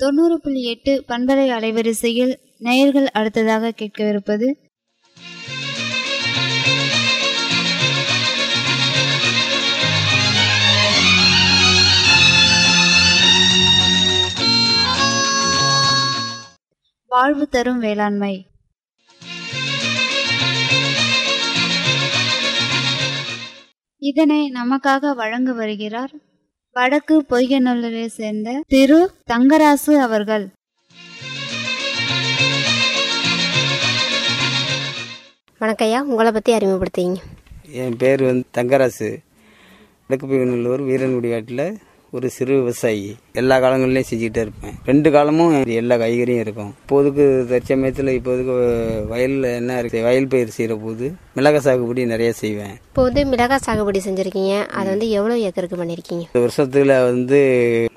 தொண்ணூறு புள்ளி எட்டு பண்பலை அலைவரிசையில் நேயர்கள் அடுத்ததாக கேட்கவிருப்பது வாழ்வு தரும் வேளாண்மை. இதனை நமக்காக வழங்க வருகிறார் வடக்கு பொய்கநல்லூரை சேர்ந்த திரு தங்கராசு அவர்கள். வணக்கம்யா. உங்களை பற்றி அறிமுகப்படுத்திங்க என் பேர் வந்து தங்கராசு. வடக்கு பின்னூர் வீரன்குடி காட்டில் ஒரு சிறு விவசாயி எல்லா காலங்கள்லையும் செஞ்சுக்கிட்டே இருப்பேன். ரெண்டு காலமும் எல்லா காய்கறியும் இருக்கும். இப்போதுக்கு தற்சமயத்தில் இப்போதுக்கு வயலில் என்ன இருக்கு வயல் பயிர் செய்கிற போது மிளகாய் சாகுபடி நிறைய செய்வேன். இப்போ வந்து மிளகாய் சாகுபடி செஞ்சுருக்கீங்க. அதை வந்து எவ்வளோ ஏக்கருக்கு பண்ணியிருக்கீங்க இந்த வருஷத்துல வந்து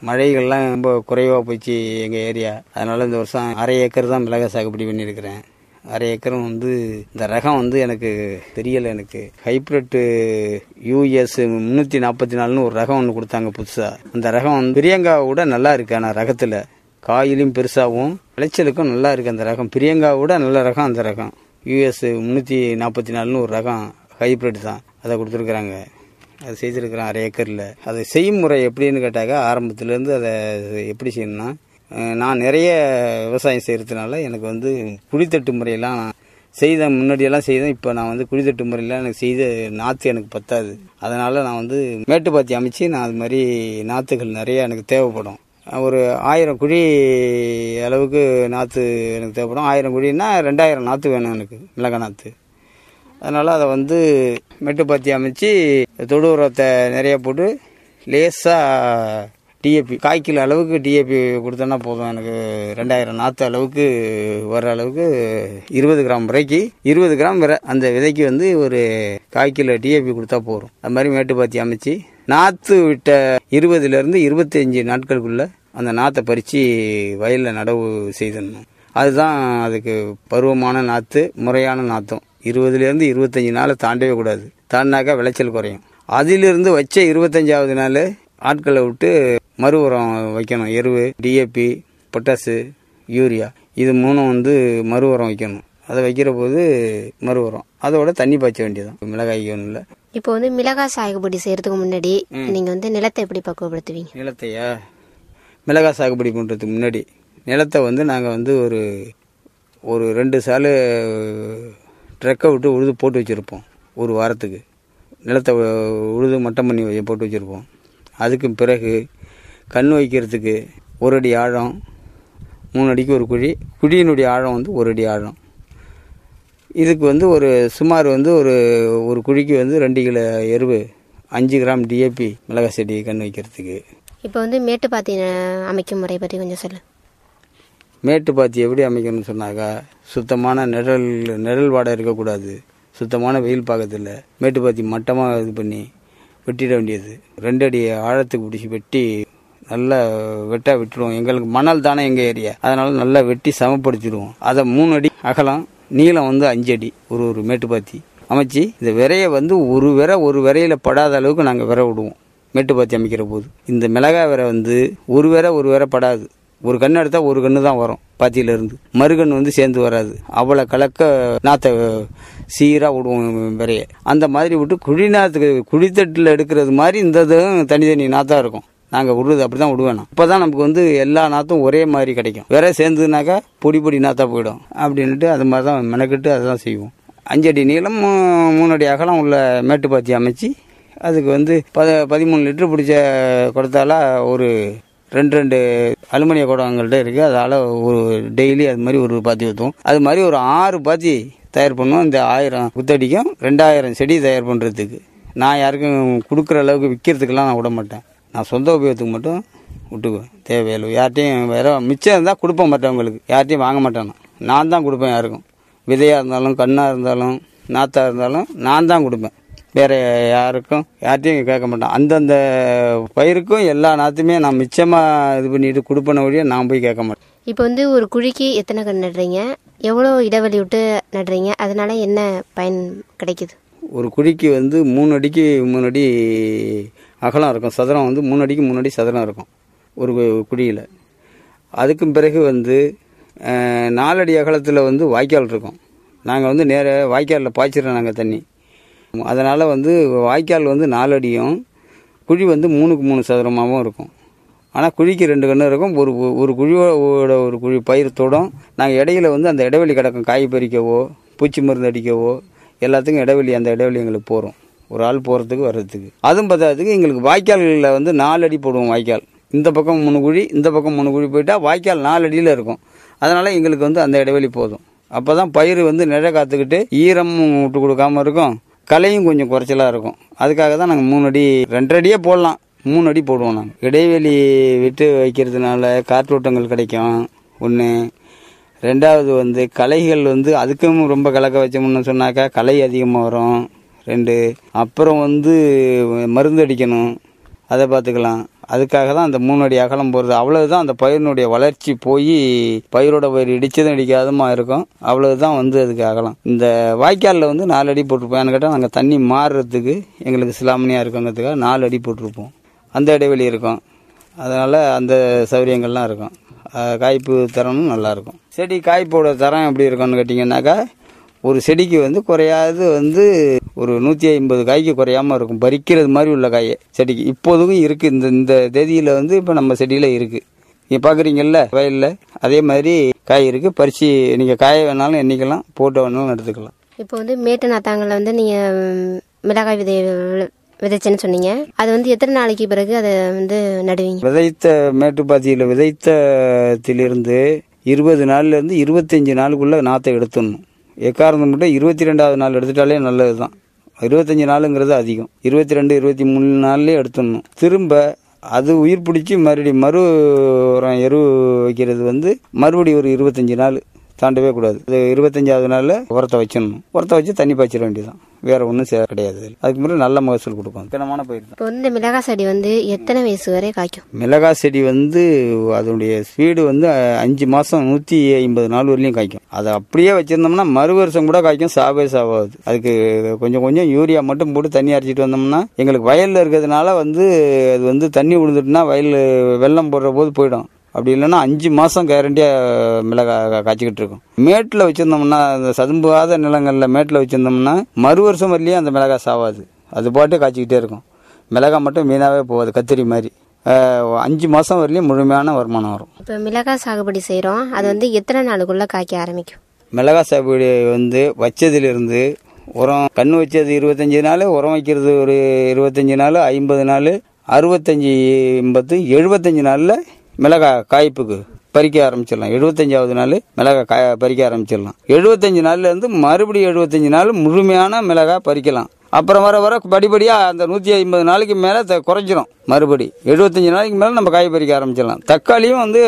மழைகள்லாம் ரொம்ப குறைவாக போச்சு எங்கள் ஏரியா. அதனால இந்த வருஷம் அரை ஏக்கர் தான் மிளகாய் சாகுபடி பண்ணியிருக்கிறேன் அரை ஏக்கரும் வந்து இந்த ரகம் வந்து எனக்கு தெரியலை எனக்கு. ஹைப்ரிட் யூஎஸ் முந்நூற்றி நாற்பத்தி நாலுன்னு ஒரு ரகம் ஒன்று கொடுத்தாங்க புதுசாக அந்த ரகம் வந்து பிரியங்காவை விட நல்லா இருக்கு ஆனால் ரகத்தில். காயிலும் பெருசாகவும் விளைச்சலுக்கும் நல்லா இருக்கு அந்த ரகம். பிரியங்காவை விட நல்ல ரகம் அந்த ரகம். யூஎஸ் முந்நூற்றி நாற்பத்தி நாலுன்னு ஒரு ரகம் ஹைப்ரிட் தான். அதை கொடுத்துருக்குறாங்க. அது செய்திருக்கிறேன் அரை ஏக்கரில். அதை செய்யும் முறை எப்படின்னு கேட்டாக்கா ஆரம்பத்துலேருந்து அதை எப்படி செய்யணும்னா நான் நிறைய விவசாயம் செய்கிறதுனால எனக்கு வந்து குழித்தட்டு முறையெல்லாம் நான் செய்தேன் முன்னாடியெல்லாம் செய்தேன். இப்போ நான் வந்து குழித்தட்டு முறையில் எனக்கு செய்த நாற்று எனக்கு பத்தாது. அதனால் நான் வந்து மேட்டுப்பாத்தி அமைச்சு நான் அது மாதிரி நாற்றுகள் நிறைய எனக்கு தேவைப்படும். ஒரு ஆயிரம் குழி அளவுக்கு நாற்று எனக்கு தேவைப்படும். ஆயிரம் குழின்னா ரெண்டாயிரம் நாற்று வேணும் எனக்கு மிளகா நாற்று அதனால் அதை வந்து மெட்டுப்பாத்தி அமைச்சு தொடு உரத்தை நிறைய போட்டு லேசாக டிஏபி காய்க்கில் அளவுக்கு டிஏபி கொடுத்தோன்னா போதும். எனக்கு ரெண்டாயிரம் நாற்று அளவுக்கு வர அளவுக்கு இருபது கிராம் விரைக்கு இருபது கிராம் வர அந்த விதைக்கு வந்து ஒரு காய்க்கில் டிஏபி கொடுத்தா போதும். அது மாதிரி மேட்டுப்பாத்தி அமைச்சு நாற்று விட்ட இருபதுலேருந்து இருபத்தஞ்சி நாட்களுக்குள்ள அந்த நாற்றை பறித்து வயலில் நடவு செய்திடணும். அதுதான் அதுக்கு பருவமான நாற்று முறையான நாற்றும் இருபதுலேருந்து இருபத்தஞ்சி நாளை தாண்டவே கூடாது. தாண்டினாக்கா விளைச்சல் குறையும். அதிலிருந்து வச்ச இருபத்தஞ்சாவது நாள் ஆட்களை விட்டு மறு உரம் வைக்கணும். எருவு டிஏபி பொட்டாசு யூரியா இது மூணும் வந்து மறு உரம் வைக்கணும். அதை வைக்கிற போது மறு உரம் அதோட தண்ணி பாய்ச்ச வேண்டியதான் மிளகாய்க்கு ஒன்றும் இல்லை. இப்போ வந்து மிளகாய் சாகுபடி செய்யறதுக்கு முன்னாடி நீங்கள் வந்து நிலத்தை எப்படி பக்குவப்படுத்துவீங்க? நிலத்தையா? மிளகாய் சாகுபடி பண்ணுறதுக்கு முன்னாடி நிலத்தை வந்து நாங்கள் வந்து ஒரு ஒரு ரெண்டு சாலு ட்ரக்கை விட்டு உழுது போட்டு வச்சுருப்போம். ஒரு வாரத்துக்கு. நிலத்தை உழுது மட்டம் பண்ணி போட்டு வச்சுருப்போம். அதுக்கு பிறகு கண் வைக்கிறதுக்கு ஒரு அடி ஆழம் மூணு அடிக்கு ஒரு குழி குழியினுடைய ஆழம் வந்து ஒரு அடி ஆழம். இதுக்கு வந்து ஒரு சுமார் வந்து ஒரு ஒரு குழிக்கு வந்து ரெண்டு கிலோ எருவு அஞ்சு கிராம் டிஏபி மிளகாய் செடி கண் வைக்கிறதுக்கு. இப்போ வந்து மேட்டுப்பாத்தி அமைக்கும் முறை பற்றி கொஞ்சம் சொல்லு. மேட்டு பாத்தி எப்படி அமைக்கணும்னு சொன்னாக்கா சுத்தமான நிழல் நிழல் வாடை இருக்கக்கூடாது. சுத்தமான வெயில் பாக்கத்தில் மேட்டு பாத்தி மட்டமாக இது பண்ணி வெட்டிட வேண்டியது. ரெண்டு அடி ஆழத்துக்கு பிடிச்சி வெட்டி நல்லா வெட்டா விட்டுருவோம். எங்களுக்கு மணல் தானே எங்கள் ஏரியா. அதனால நல்லா வெட்டி சமப்படுத்திடுவோம். அதை மூணு அடி அகலம் நீளம் வந்து அஞ்சு அடி ஒரு ஒரு மேட்டுப்பாத்தி. அமைச்சு இந்த விரையை வந்து ஒரு விரை ஒரு விரையில படாத அளவுக்கு நாங்கள் விரை விடுவோம். மேட்டுப்பாத்தி அமைக்கிற போது. இந்த மிளகாய் விரை வந்து ஒரு விரை ஒரு விரை படாது. ஒரு கண் எடுத்தால் ஒரு கண்ணு தான் வரும் பாத்தியிலிருந்து. மறுகண் வந்து சேர்ந்து வராது. அவ்வளோ கலக்க நாற்றை சீராக விடுவோம் விரைய. அந்த மாதிரி விட்டு குழி நாற்று குழித்தட்டில் எடுக்கிறது மாதிரி இந்த இதுவும் தனித்தனி நாற்றாக இருக்கும். நாங்கள் விடுறது அப்படி தான் விடுவேணும் இப்போ தான் நமக்கு வந்து எல்லா நாற்றும் ஒரே மாதிரி கிடைக்கும். வேற சேர்ந்ததுனாக்கா பொடி பொடி நாத்தா போயிடும். அப்படின்ட்டு அது மாதிரி தான் மெனக்கிட்டு அதுதான் செய்வோம். அஞ்சடி நீளம் மூ- அகலம் உள்ள மேட்டுப்பாத்தி அமைச்சு அதுக்கு வந்து பத பதிமூணு லிட்டர் பிடிச்ச கொடுத்தால ஒரு ரெண்டு ரெண்டு அலுமினிய குடங்கள்கிட்ட இருக்குது அதால் ஒரு டெய்லி அது மாதிரி ஒரு பாத்தி ஊற்றுவோம் அது மாதிரி ஒரு ஆறு பாத்தி தயார் பண்ணுவோம். இந்த ஆயிரம் குத்தடிக்கும் ரெண்டாயிரம் செடி தயார் பண்ணுறதுக்கு நான் யாருக்கும் கொடுக்குற அளவுக்கு விற்கிறதுக்கெல்லாம் நான் விட மாட்டேன். நான் சொந்த உபயோகத்துக்கு மட்டும் விட்டுக்குவேன். தேவையில்லை. யார்ட்டையும் வேற மிச்சம் இருந்தால் கொடுப்பேன் மற்றவங்களுக்கு. யார்ட்டையும் வாங்க மாட்டேன் நான். தான் கொடுப்பேன் யாருக்கும். விதையாக இருந்தாலும் கண்ணாக இருந்தாலும் நாத்தாக இருந்தாலும் நான் தான் கொடுப்பேன். வேற யாருக்கும் யார்ட்டையும் கேட்க மாட்டேன். அந்தந்த பயிருக்கும் எல்லா நாற்றுமே நான் மிச்சமாக இது பண்ணிட்டு கொடுப்பன வழியை நான் போய் கேட்க மாட்டேன். இப்போ வந்து ஒரு குழிக்கு எத்தனை கன்று நடுறீங்க? எவ்வளோ இடைவெளி விட்டு நடுறீங்க? அதனால என்ன பயன் கிடைக்குது? ஒரு குழிக்கு வந்து மூணு அடிக்கு மூணு அடி அகலம் இருக்கும். சதுரம் வந்து மூணு அடிக்கு மூணு அடி சதுரம் இருக்கும். ஒரு கு- குழியில். அதுக்கும் பிறகு வந்து நாலடி அகலத்தில் வந்து வாய்க்கால் இருக்கும். நாங்கள் வந்து நேர வாய்க்காலில் பாய்ச்சிடுறோம் நாங்கள் தண்ணி. அதனால் வந்து வாய்க்கால் வந்து நாலடியும் குழி வந்து மூணுக்கு மூணு சதுரமாகவும் இருக்கும். ஆனால் குழிக்கு ரெண்டு கன்று இருக்கும். ஒரு ஒரு குழியோட ஒரு குழி பயிரத்தோடும் நாங்கள் இடையில வந்து அந்த இடைவெளி கிடக்கும். காய் பறிக்கவோ பூச்சி மருந்து அடிக்கவோ எல்லாத்துக்கும் இடைவெளி அந்த இடைவெளி எங்களுக்கு போகிறோம் ஒரு ஆள் போகிறதுக்கு வர்றதுக்கு. அதுவும் பத்தாததுக்கு எங்களுக்கு வாய்க்கால்களில் வந்து நாலு அடி போடுவோம் வாய்க்கால். இந்த பக்கம் மூணு குழி இந்த பக்கம் மூணு குழி போயிட்டால் வாய்க்கால் நாலு அடியில் இருக்கும். அதனால் எங்களுக்கு வந்து அந்த இடைவெளி போதும். அப்போ தான் பயிர் வந்து நிழ காத்துக்கிட்டு ஈரமும் விட்டு கொடுக்காம இருக்கும். கலையும் கொஞ்சம் குறைச்சலாக இருக்கும். அதுக்காக தான் நாங்கள் மூணு அடி ரெண்டரை அடியே போடலாம். மூணு அடி போடுவோம் நாங்கள் இடைவெளி விட்டு வைக்கிறதுனால காற்றோட்டங்கள் கிடைக்கும். ஒன்று ரெண்டாவது வந்து கலைகள் வந்து அதுக்கும் ரொம்ப கலக்க வச்சோம்னு சொன்னாக்கா களை அதிகமாக வரும். ரெண்டு. அப்புறம் வந்து மருந்து அடிக்கணும். அதை பார்த்துக்கலாம். அதுக்காக தான் அந்த மூணு அடி அகலம் போகிறது அவ்வளவுதான் அந்த பயிரினுடைய வளர்ச்சி போய் பயிரோட பயிர் இடிச்சதும் இடிக்காதமா இருக்கும். அவ்வளவுதான் வந்து அதுக்கு அகலம். இந்த வாய்க்காலில் வந்து நாலு அடி போட்டிருப்போம். கேட்டால் நாங்கள் தண்ணி மாறுறதுக்கு எங்களுக்கு சிலாமணியாக இருக்கங்கிறதுக்காக நாலு அடி போட்டிருப்போம். அந்த இடைவெளி இருக்கும். அதனால் அந்த சௌகரியங்கள்லாம் இருக்கும். காய்ப்பு தரமும் நல்லாயிருக்கும் செடி காய்ப்போட தரம் எப்படி இருக்கும்னு கேட்டிங்கன்னாக்கா ஒரு செடிக்கு வந்து குறையாது வந்து ஒரு நூற்றி ஐம்பது காய்க்கு குறையாம இருக்கும். பறிக்கிறது மாதிரி உள்ள காய் செடிக்கு. இப்போதுக்கும் இருக்குது இந்த இந்த தேதியில் வந்து இப்போ நம்ம செடியில் இருக்குது நீங்கள் பார்க்குறீங்கல்ல வயலில் அதே மாதிரி காய் இருக்குது பறித்து நீங்கள் காய வேணாலும் எண்ணிக்கலாம் போட்டு வேணாலும் எடுத்துக்கலாம். இப்போ வந்து மேட்டு நாத்தாங்கல்ல வந்து நீங்கள் மிளகாய் விதை விதைச்சேன்னு சொன்னீங்க. அது வந்து எத்தனை நாளைக்கு பிறகு அதை வந்து நடுவீங்க? விதைத்த மேட்டுப்பாத்தியில் விதைத்தத்திலிருந்து இருபது நாள்லேருந்து இருபத்தஞ்சி நாளுக்குள்ளே நாற்றை எடுத்துடணும். எக்காரணம் மட்டும் இருபத்தி ரெண்டாவது நாள் எடுத்துட்டாலே நல்லது தான் இருபத்தஞ்சி நாளுங்கிறது அதிகம். இருபத்தி ரெண்டு இருபத்தி மூணு நாள்லேயே எடுத்துடணும். திரும்ப அது உயிர் பிடிச்சி மறுபடி மறு உரம் எரு வைக்கிறது வந்து மறுபடியும் ஒரு இருபத்தஞ்சி நாள். தாண்டவே கூடாது. அது இருபத்தஞ்சாவது நாளில் உரத்தை வச்சிடணும். உரத்தை வச்சு தண்ணி பாய்ச்சிட வேண்டியதான் வேற ஒன்றும் கிடையாது. அதுக்கு முன்னாடி நல்ல மகசூல் கொடுக்கும் கிணமான பயிர் இப்போ வந்து இந்த மிளகாய் செடி வந்து எத்தனை வயசு வரை காய்க்கும்? மிளகாய் செடி வந்து அதனுடைய ஸ்பீடு வந்து அஞ்சு மாதம் நூற்றி ஐம்பது நாள் வரலையும் காய்க்கும். அதை அப்படியே வச்சிருந்தோம்னா மறு வருஷம் கூட காய்க்கும். சாவே சாவாது. அதுக்கு கொஞ்சம் கொஞ்சம் யூரியா மட்டும் போட்டு தண்ணி அரைச்சிட்டு வந்தோம்னா எங்களுக்கு வயலில் இருக்கிறதுனால வந்து அது வந்து தண்ணி விழுந்துட்டுனா வயல் வெள்ளம் போடுற போது போயிடும். அப்படி இல்லைன்னா அஞ்சு மாதம் கேரண்டியாக மிளகாய் காய்ச்சிக்கிட்டு இருக்கும். மேட்டில் வச்சுருந்தோம்னா அந்த சதும்பாத நிலங்களில் மேட்டில் வச்சுருந்தோம்னா மறு வருஷம் வரலையும் அந்த மிளகாய் சாவாது. அது பாட்டு காய்ச்சிக்கிட்டே இருக்கும். மிளகாய் மட்டும் மீனாவே போகாது கத்திரி மாதிரி. அஞ்சு மாதம் வரலையும் முழுமையான வருமானம் வரும். இப்போ மிளகாய் சாகுபடி செய்கிறோம் அது வந்து எத்தனை நாளுக்குள்ள காய்க்க ஆரம்பிக்கும்? மிளகாய் சாகுபடி வந்து வச்சதிலிருந்து உரம் கண்ணு வச்சது இருபத்தஞ்சி நாள் உரம் வைக்கிறது ஒரு இருபத்தஞ்சி நாள் ஐம்பது நாள் அறுபத்தஞ்சி எண்பத்து எழுபத்தஞ்சி நாளில் மிளகாய் காய்ப்புக்கு பறிக்க ஆரம்பிச்சிடலாம். எழுபத்தஞ்சாவது நாள் மிளகாய் காய பறிக்க ஆரம்பிச்சிடலாம். எழுபத்தஞ்சு நாள்லேருந்து மறுபடியும் எழுபத்தஞ்சு நாள் முழுமையான மிளகாய் பறிக்கலாம். அப்புறம் வர வர படிப்படியாக அந்த நூற்றி ஐம்பது நாளைக்கு மேலே குறைஞ்சிரும். மறுபடி எழுபத்தஞ்சு நாளைக்கு மேலே நம்ம காய் பறிக்க ஆரம்பிச்சிடலாம். தக்காளியும் வந்து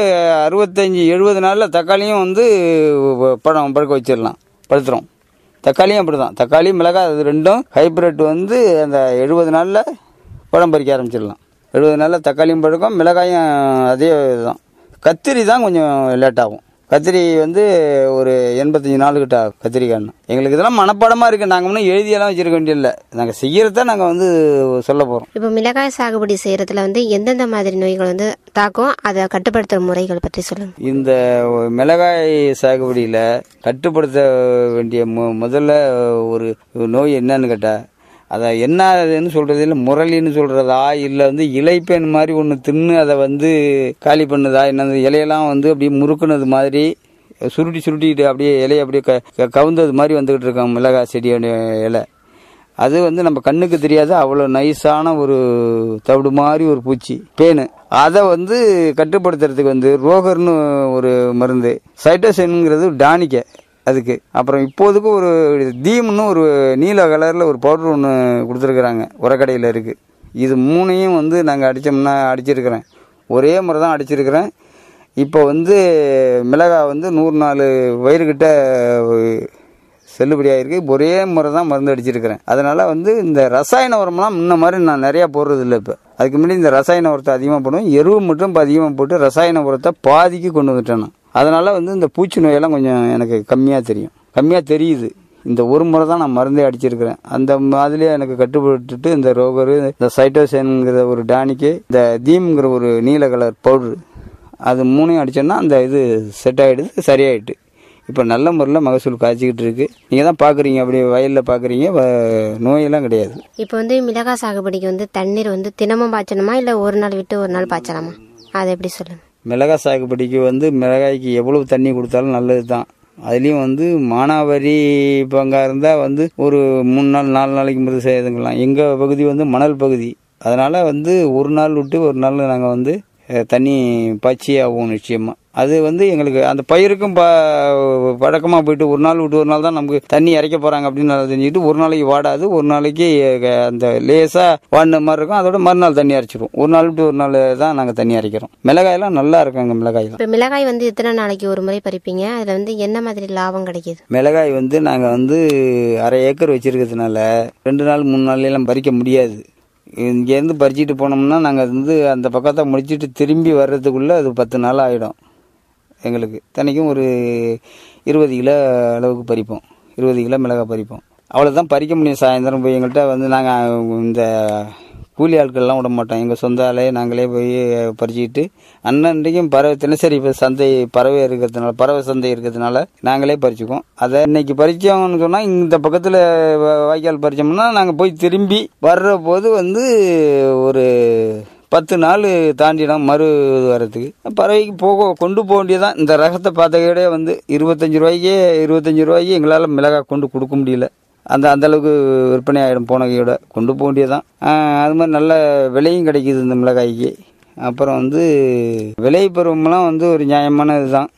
அறுபத்தஞ்சி எழுபது நாளில் தக்காளியும் வந்து பழம் பழுக்க வச்சிடலாம். பழுத்துரும் தக்காளியும் அப்படி தான் தக்காளி மிளகாய் அது ரெண்டும் ஹைப்ரிட் வந்து அந்த எழுபது நாளில் பழம் பறிக்க ஆரம்பிச்சிடலாம். எழுபது நாளில் தக்காளியும் பழுக்கும் மிளகாயும் அதே இதுதான். கத்திரி தான் கொஞ்சம் லேட் ஆகும். கத்திரி வந்து ஒரு எண்பத்தஞ்சு நாள் கிட்ட ஆகும் கத்திரிக்காய்னு. எங்களுக்கு இதெல்லாம் மனப்பாடமாக இருக்குது நாங்கள் ஒன்றும் எழுதியெல்லாம் வச்சிருக்க வேண்டியதில்லை. நாங்கள் செய்யறத நாங்கள் வந்து சொல்ல போகிறோம் இப்போ மிளகாய் சாகுபடி செய்யறதுல வந்து எந்தெந்த மாதிரி நோய்கள் வந்து தாக்கும் அதை கட்டுப்படுத்துற முறைகள் பற்றி சொல்லுங்க. இந்த மிளகாய் சாகுபடியில் கட்டுப்படுத்த வேண்டிய மு முதல்ல ஒரு நோய் என்னன்னு கேட்டால் அதை என்னன்னு சொல்றது இல்லை முரளின்னு சொல்றதா இல்லை வந்து இலைப்பேன் மாதிரி ஒன்று தின்னு அதை வந்து காலி பண்ணுதா என்ன இலையெல்லாம் வந்து அப்படியே முறுக்குனது மாதிரி சுருட்டி சுருட்டிட்டு அப்படியே இலையை அப்படியே க க- கவுந்தது மாதிரி வந்துகிட்டு இருக்காங்க மிளகாய் செடியோட இலை. அது வந்து நம்ம கண்ணுக்கு தெரியாத அவ்வளோ நைஸான ஒரு தவிடு மாதிரி ஒரு பூச்சி பேனு. அதை வந்து கட்டுப்படுத்துறதுக்கு வந்து ரோகர்னு ஒரு மருந்து சைட்டோசைனுங்கிறது டானிக்க. அதுக்கு. அப்புறம் இப்போதுக்கு ஒரு தீம்னு ஒரு நீல கலரில் ஒரு பவுடர் ஒன்று கொடுத்துருக்குறாங்க. உரக்கடையில் இருக்குது இது மூணையும் வந்து நாங்கள் அடித்தோம்னா அடிச்சிருக்கிறேன். ஒரே முறை தான் அடிச்சிருக்கிறேன். இப்போ வந்து மிளகாய் வந்து நூறு நாலு வயிறுகிட்ட செல்லுபடியாகிருக்கு ஒரே முறை தான் மருந்து அடிச்சிருக்கிறேன். அதனால் வந்து இந்த ரசாயன உரம்லாம் முன்ன மாதிரி நான் நிறையா போடுறது இல்லை இப்போ. அதுக்கு முன்னாடி இந்த ரசாயன உரத்தை அதிகமாக போடுவேன். எருவு மட்டும் இப்போ அதிகமாக போட்டு ரசாயன உரத்தை பாதிக்கு கொண்டு வந்துட்டேன் நான். அதனால் வந்து இந்த பூச்சி நோயெல்லாம் கொஞ்சம் எனக்கு கம்மியாக தெரியும். கம்மியாக தெரியுது. இந்த ஒரு முறை தான் நான் மருந்தே அடிச்சிருக்கிறேன். அந்த மாதிரியே எனக்கு கட்டுப்பட்டுட்டு இந்த ரோகரு இந்த சைட்டோசைனுங்கிற ஒரு டானிக்கு இந்த தீம்ங்கிற ஒரு நீல கலர் பவுடரு அது மூணையும் அடித்தோன்னா அந்த இது செட் ஆகிடுது சரியாயிட்டு. இப்போ நல்ல முறையில் மகசூல் காய்ச்சிக்கிட்டு இருக்கு. நீங்கள் தான் பார்க்குறீங்க அப்படி வயலில் பார்க்குறீங்க நோயெல்லாம் கிடையாது. இப்போ வந்து மிளகாய் சாகுபடிக்கு வந்து தண்ணீர் வந்து தினமும் பாய்ச்சணுமா? இல்லை ஒரு நாள் விட்டு ஒரு நாள் பாய்ச்சலாமா? அதை எப்படி சொல்லுங்கள் மிளகாய் சாகுபடிக்கு வந்து மிளகாய்க்கு எவ்வளவு தண்ணி கொடுத்தாலும் நல்லது தான் அதுலேயும் வந்து மானாவாரி பங்காக இருந்தால் வந்து ஒரு மூணு நாள் நாலு நாளைக்கு முதல் செய்துங்கலாம் எங்கள் பகுதி வந்து மணல் பகுதி. அதனால் வந்து ஒரு நாள் விட்டு ஒரு நாள் நாங்கள் வந்து தண்ணி பாய்ச்சி ஆகும் நிச்சயமாக அது வந்து எங்களுக்கு அந்த பயிருக்கும் ப பழக்கமாக போயிட்டு ஒரு நாள் விட்டு ஒரு நாள் தான் நமக்கு தண்ணி இறைக்க போகிறாங்க அப்படின்னு தெரிஞ்சுக்கிட்டு ஒரு நாளைக்கு வாடாது ஒரு நாளைக்கு அந்த லேசாக வாடின மாதிரி இருக்கும். அதோட மறுநாள் தண்ணி அரைச்சிடுவோம் ஒரு நாள் விட்டு ஒரு நாள் தான் நாங்கள் தண்ணி அரைக்கிறோம். மிளகாயெல்லாம் நல்லா இருக்குங்க மிளகாயெல்லாம் இப்போ மிளகாய் வந்து எத்தனை நாளைக்கு ஒரு முறை பறிப்பீங்க? அதில் வந்து என்ன மாதிரி லாபம் கிடைக்கிது? மிளகாய் வந்து நாங்கள் வந்து அரை ஏக்கர் வச்சிருக்கிறதுனால ரெண்டு நாள் மூணு நாள்லாம் பறிக்க முடியாது. இங்கேருந்து பறிச்சிட்டு போனோம்னா நாங்கள் வந்து அந்த பக்கத்தை முடிச்சிட்டு திரும்பி வர்றதுக்குள்ளே அது பத்து நாள் ஆகிடும் எங்களுக்கு. தினைக்கும் ஒரு இருபது கிலோ அளவுக்கு பறிப்போம். இருபது கிலோ மிளகாய் பறிப்போம். அவ்வளோதான் பறிக்க முடியும். சாயந்தரம் போய் எங்கள்கிட்ட வந்து நாங்கள் இந்த கூலி ஆட்கள்லாம் விட மாட்டோம். எங்கள் சொந்த ஆளே நாங்களே போய் பறிச்சுக்கிட்டு அன்னன்றைக்கும் பறவை தினசரி இப்போ சந்தை பறவை இருக்கிறதுனால பறவை சந்தை இருக்கிறதுனால நாங்களே பறிச்சுக்குவோம். அதை இன்னைக்கு பறிச்சோம்னு சொன்னால் இந்த பக்கத்தில் வாய்க்கால் பறிச்சோம்னா நாங்கள் போய் திரும்பி வர்ற போது வந்து ஒரு பத்து நாள் தாண்டிடும் மறு வரத்துக்கு பறவைக்கு போக கொண்டு போக வேண்டியதான் இந்த ரகத்தை பார்த்தகையோட வந்து இருபத்தஞ்சு ரூபாய்க்கே இருபத்தஞ்சு ரூபாய்க்கு எங்களால் மிளகாய் கொண்டு கொடுக்க முடியல. அந்த அந்த அளவுக்கு விற்பனை ஆகிடும் போனகையோட கொண்டு போக வேண்டியதான் அது மாதிரி நல்ல விலையும் கிடைக்கிது இந்த மிளகாய்க்கு. அப்புறம் வந்து விலை பருவம்லாம் வந்து ஒரு நியாயமான இதுதான்.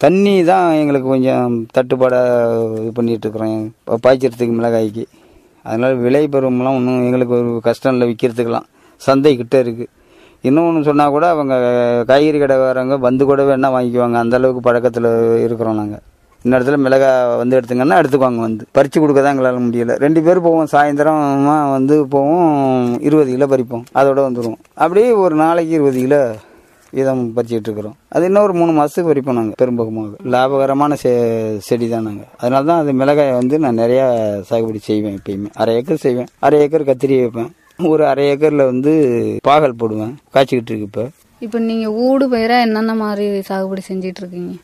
தண்ணி தான் எங்களுக்கு கொஞ்சம் தட்டுப்பாடாக இது பண்ணிகிட்ருக்குறோம் இருக்கிறோம். பாய்ச்சறதுக்கு மிளகாய்க்கு. அதனால விலை பருவம்லாம் ஒன்றும் எங்களுக்கு ஒரு கஷ்டம் இல்லை விற்கிறதுக்கெலாம் சந்தை கிட்டே இருக்குது இன்னொன்று சொன்னால் கூட அவங்க காய்கறி கடை வரவங்க வந்து கூட வேணால் வாங்கிக்குவாங்க. அந்த அளவுக்கு பழக்கத்தில் இருக்கிறோம் நாங்கள் இந்த இடத்துல மிளகா வந்து எடுத்துங்கன்னா எடுத்துக்குவாங்க வந்து. பறித்து கொடுக்க தான் எங்களால் முடியல. ரெண்டு பேர் போவோம். சாயந்தரமாக வந்து போவோம். இருபது கிலோ பறிப்போம். அதோட வந்துடுவோம் அப்படியே ஒரு நாளைக்கு இருபது கிலோ வீதம் பறிச்சுட்டு இருக்கிறோம். அது இன்னும் ஒரு மூணு மாதத்துக்கு பறிப்போம் நாங்கள் பெரும்பகமாக லாபகரமான செ செடி தான் நாங்கள் அதனால தான் அது மிளகாயை வந்து நான் நிறையா சாகுபடி செய்வேன் எப்பயுமே. அரை ஏக்கர் செய்வேன். அரை ஏக்கர் கத்திரி வைப்பேன். ஒரு அரை ஏக்கரில் வந்து பாகல் போடுவேன். காய்ச்சிக்கிட்டு இருக்கு இப்போ. இப்போ நீங்க ஊடு பயிரா என்னென்ன மாதிரி சாகுபடி செஞ்சிட்டு இருக்கீங்க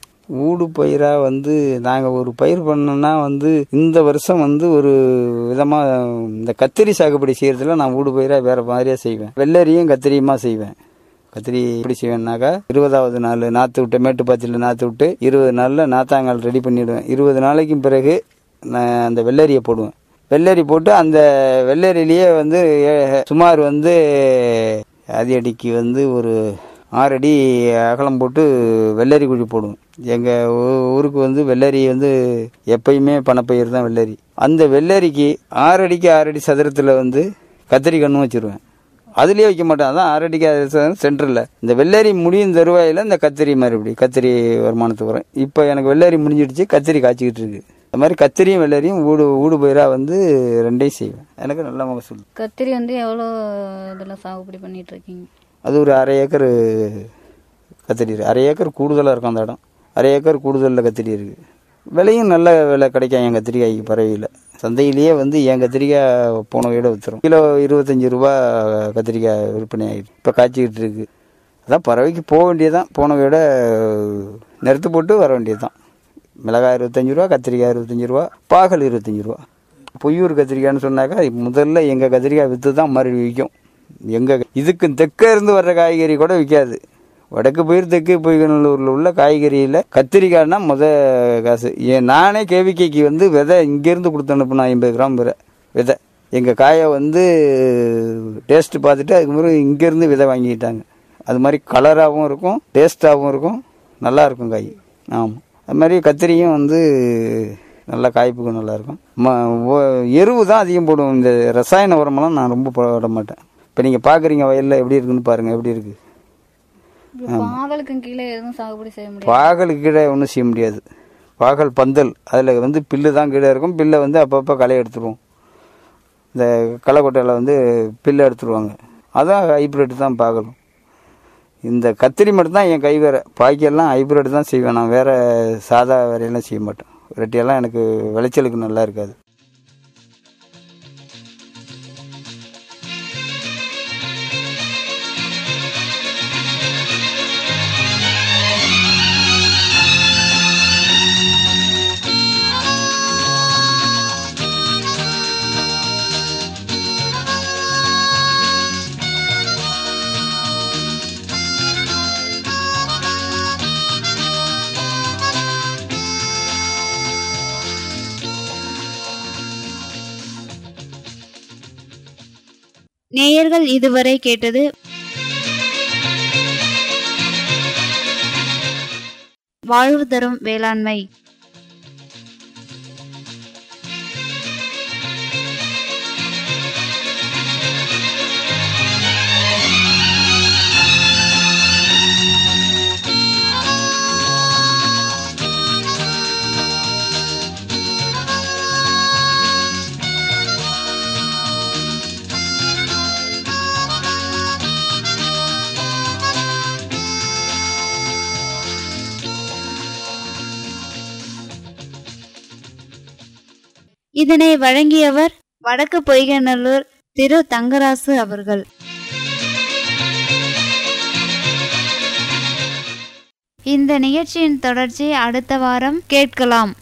ஊடு பயிராக வந்து நாங்கள் ஒரு பயிர் பண்ணோம்னா வந்து இந்த வருஷம் வந்து ஒரு விதமாக இந்த கத்திரி சாகுபடி செய்யறதுல நான் ஊடு பயிராக வேற மாதிரியாக செய்வேன். வெள்ளரியும் கத்திரியுமா செய்வேன். கத்திரி எப்படி செய்வேன்னாக்கா இருபதாவது நாள் நாற்று விட்டு மேட்டுப்பாத்தியில் நாற்று விட்டு இருபது நாளில் நாத்தாங்கால் ரெடி பண்ணிவிடுவேன் இருபது நாளைக்கு பிறகு நான் அந்த வெள்ளரியை போடுவேன். வெள்ளரி போட்டு அந்த வெள்ளரிலேயே வந்து ஏ- சுமார் வந்து அதி அடிக்கு வந்து ஒரு ஆறடி அகலம் போட்டு வெள்ளரி குழி போடுவோம். எங்கள் ஊருக்கு வந்து வெள்ளரி வந்து எப்பயுமே பணப்பயிர் தான் வெள்ளரி. அந்த வெள்ளரிக்கு ஆறடிக்கு ஆறடி சதுரத்தில் வந்து கத்திரி கண்ணும் வச்சுருவேன். அதுலேயே வைக்க மாட்டேன். அதான் ஆறடிக்கு ஆறு சென்டரில். இந்த வெள்ளரி முடியும் தருவாயில் இந்த கத்திரி மறுபடி கத்திரி வருமானத்துக்கு வரும். இப்போ எனக்கு வெள்ளரி முடிஞ்சிடுச்சு கத்திரி காய்ச்சிக்கிட்டு இருக்குது இந்த மாதிரி கத்திரியும் வெள்ளரியும் ஊடு ஊடு பயிராக வந்து ரெண்டையும் செய்வேன். எனக்கு நல்ல மகசூல். கத்திரி வந்து எவ்வளோ இதில் சாகுபடி பண்ணிட்டு இருக்கீங்க அது ஒரு அரை ஏக்கர் கத்திரி அரை ஏக்கர் கூடுதலாக இருக்கும் அந்த இடம். அரை ஏக்கர் கூடுதலில் கத்திரி இருக்கு. விலையும் நல்ல விலை கிடைக்கும் என் கத்திரிக்காய்க்கு பறவையில். சந்தையிலேயே வந்து என் கத்திரிக்காய் போன விட விற்றுரும் கிலோ இருபத்தஞ்சி ரூபா கத்திரிக்காய் விற்பனை ஆகிடுது இப்போ காய்ச்சிக்கிட்டு இருக்கு. அதான் பறவைக்கு போக வேண்டியதுதான். போன விட நிறுத்து போட்டு வர வேண்டியதுதான். மிளகாய் இருபத்தஞ்சி ரூபா கத்திரிக்காய் இருபத்தஞ்சி ரூபா பாகல் இருபத்தஞ்சி ரூபா பொய்யூர் கத்திரிக்காய்னு சொன்னாக்கா முதல்ல எங்கள் கத்திரிக்காய் விற்று தான் மறுபடி விற்கும் எங்கள் இதுக்கு தெற்க இருந்து வர்ற காய்கறி கூட விற்காது வடக்கு போயிரு தெற்கு பொய்கநல்லூரில் உள்ள காய்கறியில் கத்திரிக்காய்னா முத காசு. ஏன் நானே கேவிக்கைக்கு வந்து விதை இங்கேருந்து கொடுத்து அனுப்புனேன் ஐம்பது கிராம் விதை. விதை. எங்கள் காயை வந்து டேஸ்ட்டு பார்த்துட்டு அதுக்கு பிறகு இங்கேருந்து விதை வாங்கிக்கிட்டாங்க. அது மாதிரி கலராகவும் இருக்கும் டேஸ்ட்டாகவும் இருக்கும் நல்லா இருக்கும் காய். ஆமாம் அது மாதிரி கத்திரியும் வந்து நல்லா காய்ப்புக்கும் நல்லா இருக்கும் ம எருவு தான் அதிகம் போடுவோம் இந்த ரசாயன உரமெல்லாம் நான் ரொம்ப போட மாட்டேன். இப்போ நீங்கள் பார்க்குறீங்க வயலில் எப்படி இருக்குன்னு பாருங்கள் எப்படி இருக்குது இப்போ பாகலுக்கும் கீழே எதுவும் சாகுபடி செய்ய முடியாது. பாகலுக்கு கீழே ஒன்றும் செய்ய முடியாது. பாகல் பந்தல் அதில் வந்து பில்லு தான் கீழே இருக்கும். பில்லை வந்து அப்பப்போ களை எடுத்துருவோம். இந்த களைக்கொட்டையில் வந்து பில்லை எடுத்துருவாங்க. அதான் ஹைப்ரிட் தான் பாகலும். இந்த கத்திரி மட்டும்தான் என் கை வேற. பாக்கியெல்லாம் ஹைப்ரிட் தான் செய்வேன். நான் வேறு சாதா வேறையெல்லாம் செய்ய மாட்டேன். ரெட்டியெல்லாம் எனக்கு விளைச்சலுக்கு நல்லா இருக்காது. நேயர்கள் இதுவரை கேட்டது வாழ்வு தரும் வேளாண்மை. இதனை வழங்கியவர் வடக்கு பொய்கநல்லூர் திரு தங்கராசு அவர்கள். இந்த நிகழ்ச்சியின் தொடர்ச்சி அடுத்த வாரம் கேட்கலாம்.